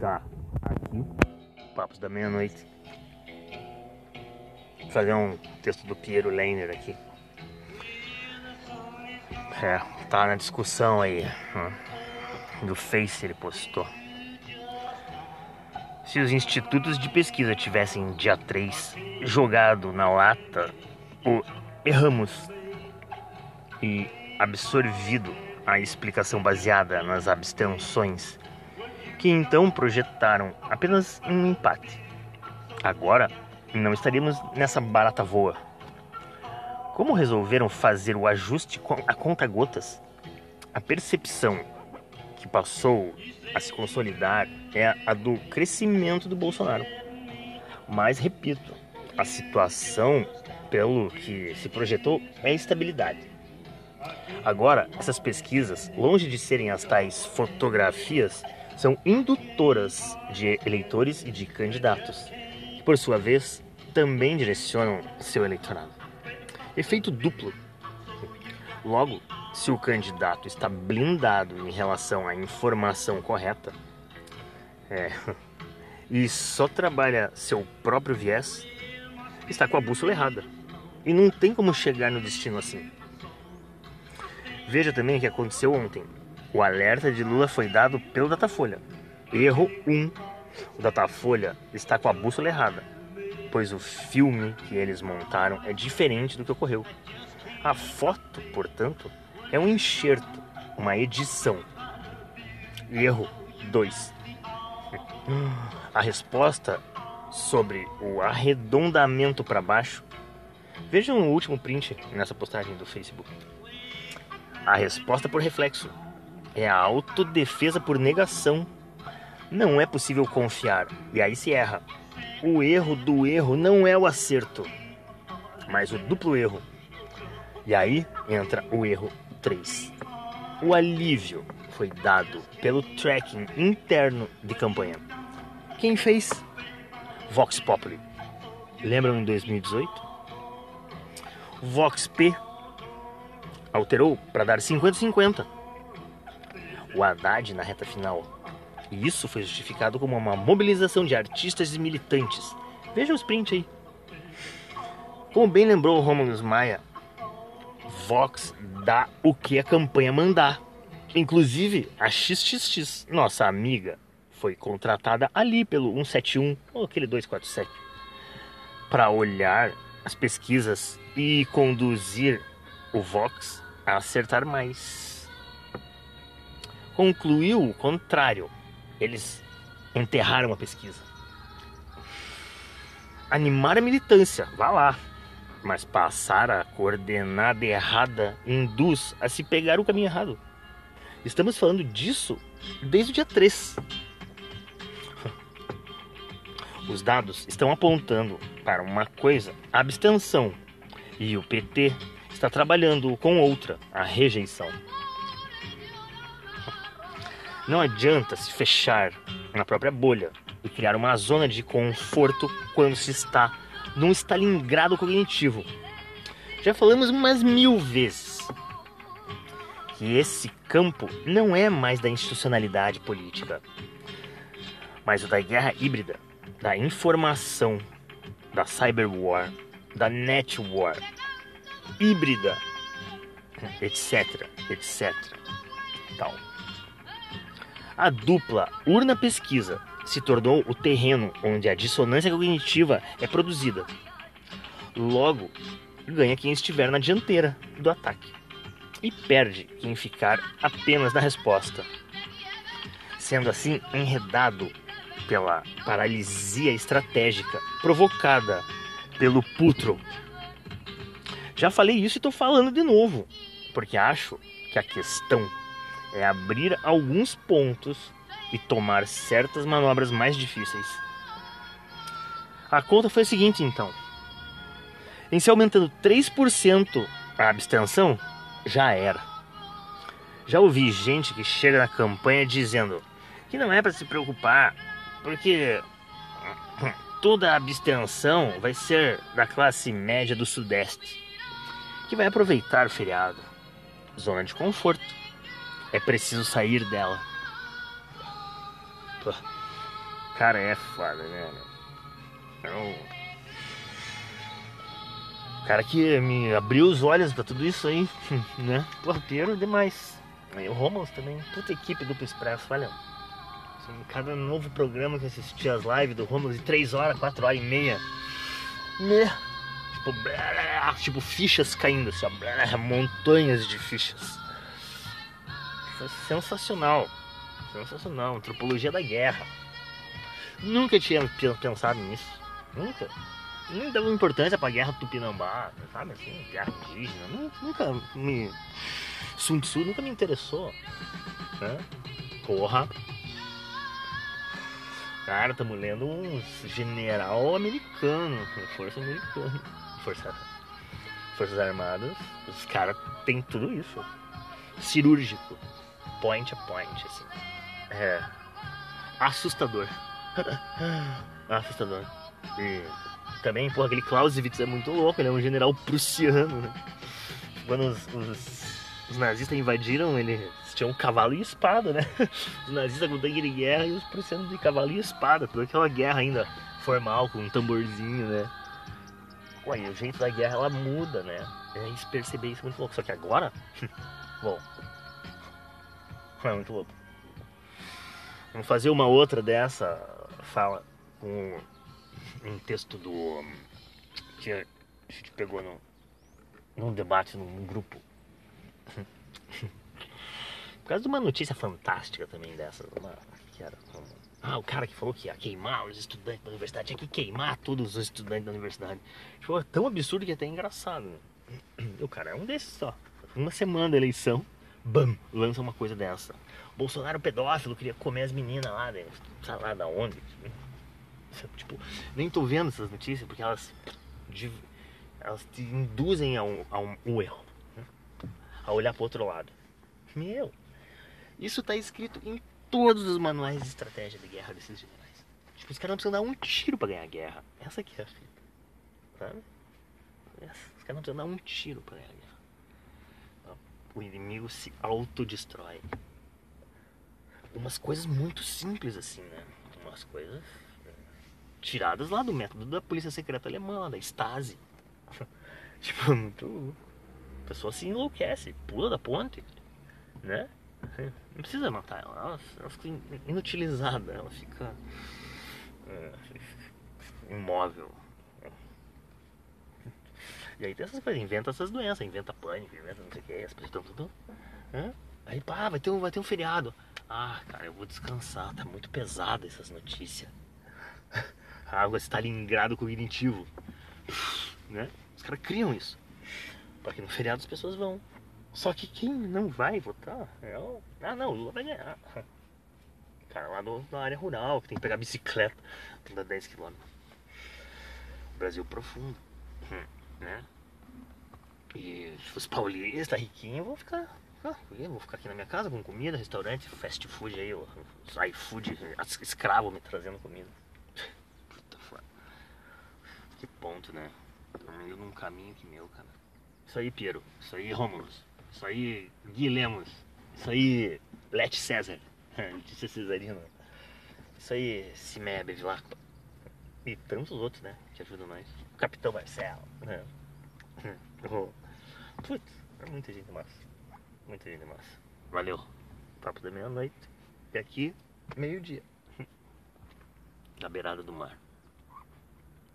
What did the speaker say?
Tá, aqui, Papos da Meia-Noite. Fazer um texto do Piero Leiner aqui. É, tá na discussão aí. Né? Do Face ele postou. Se os institutos de pesquisa tivessem dia 3 jogado na lata o erramos e absorvido a explicação baseada nas abstenções, que então projetaram apenas um empate. Agora não estaríamos nessa barata voa. Como resolveram fazer o ajuste a conta-gotas? A percepção que passou a se consolidar é a do crescimento do Bolsonaro. Mas, repito, a situação, pelo que se projetou, é estabilidade. Agora, essas pesquisas, longe de serem as tais fotografias, são indutoras de eleitores e de candidatos, que por sua vez também direcionam seu eleitorado. Efeito duplo. Logo, se o candidato está blindado em relação à informação correta, é, e só trabalha seu próprio viés, está com a bússola errada. E não tem como chegar no destino assim. Veja também o que aconteceu ontem. O alerta de Lula foi dado pelo Datafolha. Erro 1. O Datafolha está com a bússola errada, pois o filme que eles montaram é diferente do que ocorreu. A foto, portanto, é um enxerto, uma edição. Erro 2. A resposta sobre o arredondamento para baixo. Vejam o último print nessa postagem do Facebook. A resposta por reflexo é a autodefesa por negação. Não é possível confiar, e aí se erra. O erro do erro não é o acerto, mas o duplo erro. E aí entra o erro 3. O alívio foi dado pelo tracking interno de campanha. Quem fez? Vox Populi. Lembram em 2018? Vox P alterou para dar 50-50. O Haddad na reta final. E isso foi justificado como uma mobilização de artistas e militantes. Veja os prints aí. Como bem lembrou o Romulus Maia, Vox dá o que a campanha mandar. Inclusive, a XXX, nossa amiga, foi contratada ali pelo 171 ou aquele 247 para olhar as pesquisas e conduzir o Vox a acertar mais. Concluiu o contrário. Eles enterraram a pesquisa. Animar a militância, vá lá. Mas passar a coordenada errada induz a se pegar o caminho errado. Estamos falando disso desde o dia 3. Os dados estão apontando para uma coisa, a abstenção. E o PT está trabalhando com outra, a rejeição. Não adianta se fechar na própria bolha e criar uma zona de conforto quando se está num estalingrado cognitivo. Já falamos umas mil vezes que esse campo não é mais da institucionalidade política, mas o da guerra híbrida, da informação, da cyberwar, da netwar, híbrida, etc, etc. Tal. A dupla urna-pesquisa se tornou o terreno onde a dissonância cognitiva é produzida. Logo, ganha quem estiver na dianteira do ataque e perde quem ficar apenas na resposta. Sendo assim enredado pela paralisia estratégica provocada pelo putro já falei isso e estou falando de novo, porque acho que a questão é abrir alguns pontos e tomar certas manobras mais difíceis. A conta foi a seguinte então. Em se aumentando 3% a abstenção, já era. Já ouvi gente que chega na campanha dizendo que não é para se preocupar, porque toda a abstenção vai ser da classe média do Sudeste que vai aproveitar o feriado. Zona de conforto. É preciso sair dela. cara é foda, né? Então, cara que me abriu os olhos pra tudo isso aí, né? Porteiro demais. Aí o Romulus também, puta equipe do Expresso, valeu. Cada novo programa que assistia as lives do Romulus de 3 horas, 4 horas e meia. Né? Tipo, blá, tipo fichas caindo, assim, ó, montanhas de fichas. Sensacional. Sensacional. Antropologia da guerra. Nunca tinha pensado nisso. Nunca. Nem dava importância pra guerra tupinambá, sabe assim, guerra indígena. Nunca me. Sun Tzu nunca me interessou. Né? Porra. Cara, estamos lendo um general americano, força americana, força, forças armadas. Os caras têm tudo isso, cirúrgico, point a point, assim. É assustador, assustador. E também, porra, aquele Clausewitz é muito louco, ele é um general prussiano, né? Quando os, os, os nazistas invadiram, ele tinha um cavalo e espada, né? Os nazistas com tanque de guerra e os prussianos de cavalo e espada, toda aquela guerra ainda formal, com um tamborzinho, né? Ué, o jeito da guerra ela muda, né? É perceber isso é muito louco. Só que agora, bom, é muito louco. Vamos fazer uma outra dessa fala com um texto do que a gente pegou no, num debate num grupo causa de uma notícia fantástica também dessa. Uma, que era ah, o cara que falou que ia queimar os estudantes da universidade, tinha que queimar todos os estudantes da universidade. Tipo, é tão absurdo que é até engraçado. Né? O cara é um desses só. Uma semana da eleição, bam, lança uma coisa dessa. Bolsonaro pedófilo, queria comer as meninas lá, né? sei lá da onde. Tipo, nem tô vendo essas notícias porque elas, elas te induzem a um, a um, um erro, né? a olhar pro outro lado. Meu, isso está escrito em todos os manuais de estratégia de guerra desses generais. Tipo, os caras não precisam dar um tiro para ganhar a guerra. Essa aqui é a fita. Sabe? Os caras não precisam dar um tiro para ganhar a guerra. O inimigo se autodestrói. Umas coisas muito simples assim, né? Umas coisas é, tiradas lá do método da polícia secreta alemã, da Stasi. tipo, muito. A pessoa se enlouquece, pula da ponte, né? Não precisa matar ela, ela, ela fica inutilizada, ela fica é, imóvel. E aí tem essas coisas, inventa essas doenças, inventa pânico, inventa não sei o que, as pessoas estão tudo. Aí pá, vai ter, um, vai ter um feriado. Ah, cara, eu vou descansar, tá muito pesada essas notícias. A água Stalingrado cognitivo. Né? Os caras criam isso. Para que no feriado as pessoas vão. Só que quem não vai votar é o. Ah, não, o Lula vai ganhar. Cara lá no, na área rural, que tem que pegar bicicleta, andar 10 km. Brasil profundo, hum, né? E os paulistas, riquinhos, vão ficar. Ah, eu vou ficar aqui na minha casa com comida, restaurante, fast food aí, os iFood, escravo me trazendo comida. Puta foda. Que ponto, né? Tô indo num caminho que meu, cara. Isso aí, Piero. Isso aí, Romulus. Isso aí, Gui Lemos. Isso aí, Lete César. Letícia Cesarino. Isso aí, Cimé Bevilacqua. E tantos outros, né? Que ajudam nós. O Capitão Marcelo. Né? Putz, é muita gente massa. Muita gente massa. Valeu. Papo da meia-noite. E aqui, meio-dia. Na beirada do mar.